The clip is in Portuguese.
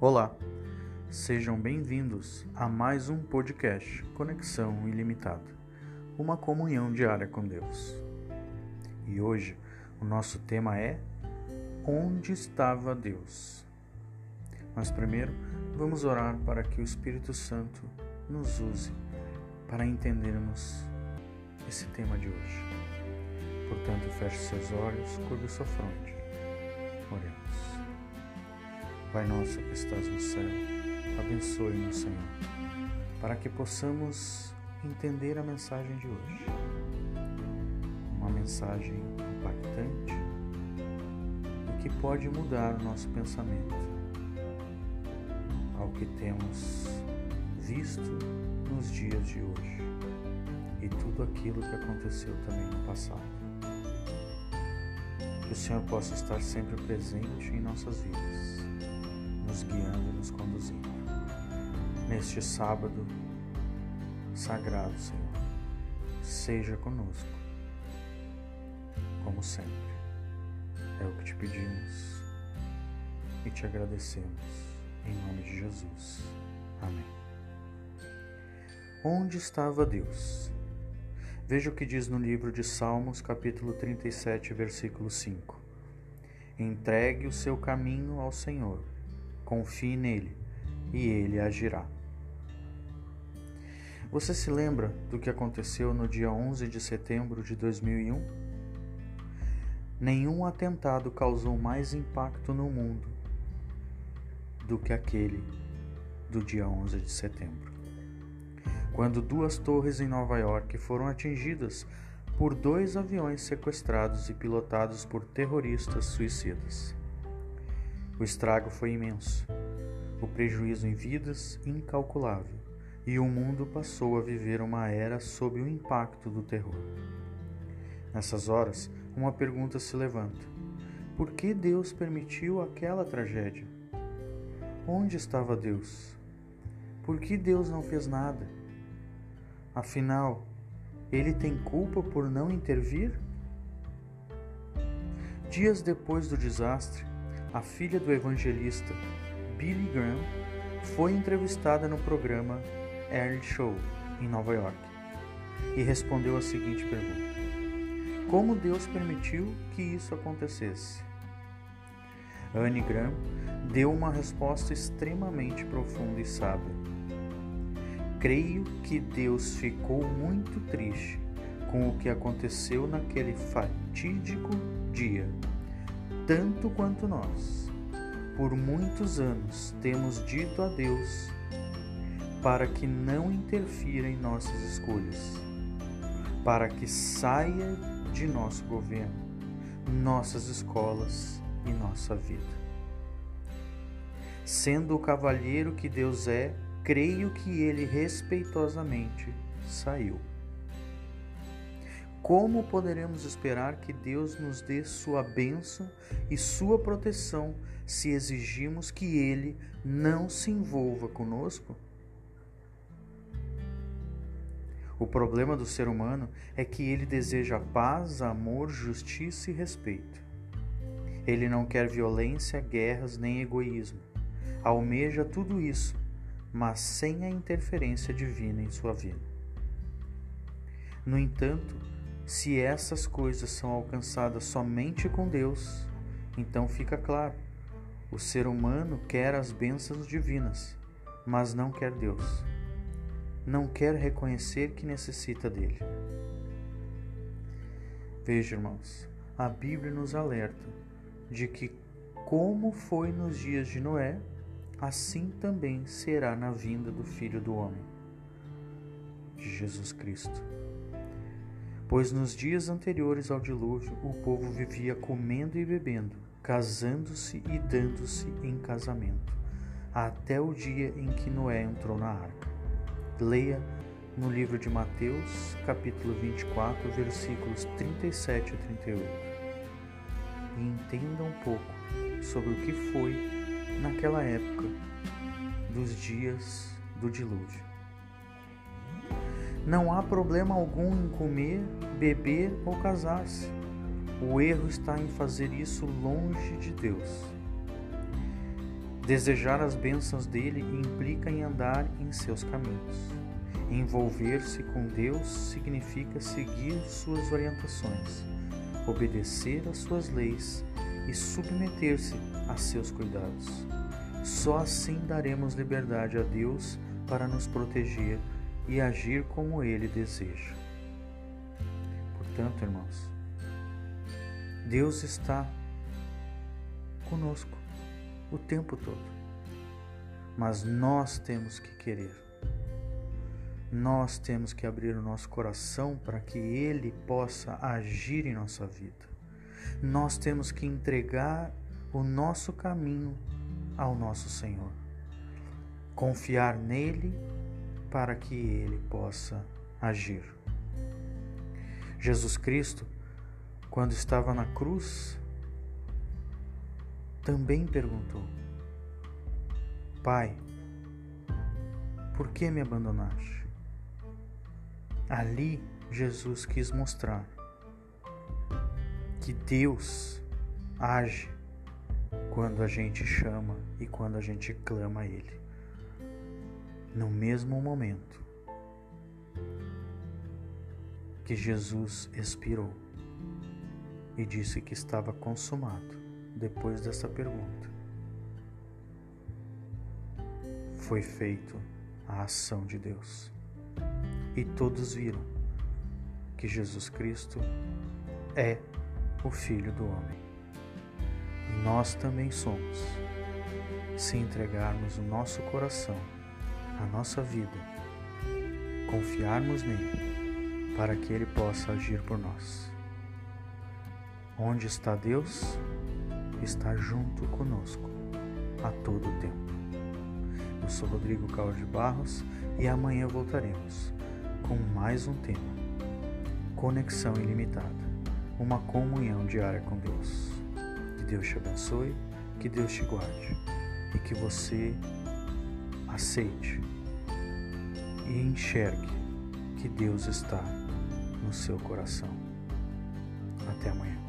Olá, sejam bem-vindos a mais um podcast Conexão Ilimitada, uma comunhão diária com Deus. E hoje o nosso tema é Onde estava Deus? Mas primeiro vamos orar para que o Espírito Santo nos use para entendermos esse tema de hoje. Portanto, feche seus olhos, curva sua fronte. Oremos. Pai nosso que estás no céu, abençoe-nos, Senhor, para que possamos entender a mensagem de hoje. Uma mensagem impactante e que pode mudar o nosso pensamento ao que temos visto nos dias de hoje e tudo aquilo que aconteceu também no passado. Que o Senhor possa estar sempre presente em nossas vidas nos guiando e nos conduzindo. Neste sábado sagrado, Senhor, seja conosco, como sempre. É o que te pedimos e te agradecemos, em nome de Jesus. Amém. Onde estava Deus? Veja o que diz no livro de Salmos, capítulo 37, versículo 5. Entregue o seu caminho ao Senhor confie nele e ele agirá. Você se lembra do que aconteceu no dia 11 de setembro de 2001? Nenhum atentado causou mais impacto no mundo do que aquele do dia 11 de setembro, quando duas torres em Nova York foram atingidas por dois aviões sequestrados e pilotados por terroristas suicidas. O estrago foi imenso, o prejuízo em vidas incalculável, e o mundo passou a viver uma era sob o impacto do terror. Nessas horas, uma pergunta se levanta: por que Deus permitiu aquela tragédia? Onde estava Deus? Por que Deus não fez nada? Afinal, ele tem culpa por não intervir? Dias depois do desastre, a filha do evangelista Billy Graham foi entrevistada no programa Early Show em Nova York e respondeu a seguinte pergunta: Como Deus permitiu que isso acontecesse? Anne Graham deu uma resposta extremamente profunda e sábia. Creio que Deus ficou muito triste com o que aconteceu naquele fatídico dia tanto quanto nós. Por muitos anos temos dito a Deus para que não interfira em nossas escolhas, para que saia de nosso governo, nossas escolas e nossa vida. Sendo o cavalheiro que Deus é, creio que ele respeitosamente saiu. Como poderemos esperar que Deus nos dê sua bênção e sua proteção se exigimos que Ele não se envolva conosco? O problema do ser humano é que ele deseja paz, amor, justiça e respeito. Ele não quer violência, guerras nem egoísmo. Almeja tudo isso, mas sem a interferência divina em sua vida. No entanto, se essas coisas são alcançadas somente com Deus, então fica claro: o ser humano quer as bênçãos divinas, mas não quer Deus. Não quer reconhecer que necessita dele. Veja, irmãos, a Bíblia nos alerta de que, como foi nos dias de Noé, assim também será na vinda do Filho do Homem, de Jesus Cristo pois nos dias anteriores ao dilúvio o povo vivia comendo e bebendo, casando-se e dando-se em casamento, até o dia em que Noé entrou na arca. Leia no livro de Mateus, capítulo 24, versículos 37 a 38. E entenda um pouco sobre o que foi naquela época dos dias do dilúvio. Não há problema algum em comer, beber ou casar-se. O erro está em fazer isso longe de Deus. Desejar as bênçãos dele implica em andar em seus caminhos. Envolver-se com Deus significa seguir suas orientações, obedecer às suas leis e submeter-se a seus cuidados. Só assim daremos liberdade a Deus para nos proteger e agir como Ele deseja. Portanto, irmãos, Deus está conosco o tempo todo. Mas nós temos que querer. Nós temos que abrir o nosso coração para que Ele possa agir em nossa vida. Nós temos que entregar o nosso caminho ao nosso Senhor. Confiar nele para que ele possa agir. Jesus Cristo, quando estava na cruz, também perguntou: Pai, por que me abandonaste? Ali Jesus quis mostrar que Deus age quando a gente chama e quando a gente clama a Ele. No mesmo momento que Jesus expirou e disse que estava consumado, depois dessa pergunta, foi feito a ação de Deus. E todos viram que Jesus Cristo é o Filho do Homem nós também somos, se entregarmos o nosso coração, a nossa vida, confiarmos nele, para que ele possa agir por nós. Onde está Deus, está junto conosco a todo tempo. Eu sou Rodrigo Carlos de Barros e amanhã voltaremos com mais um tema: Conexão Ilimitada uma comunhão diária com Deus. Deus te abençoe, que Deus te guarde e que você aceite e enxergue que Deus está no seu coração. Até amanhã.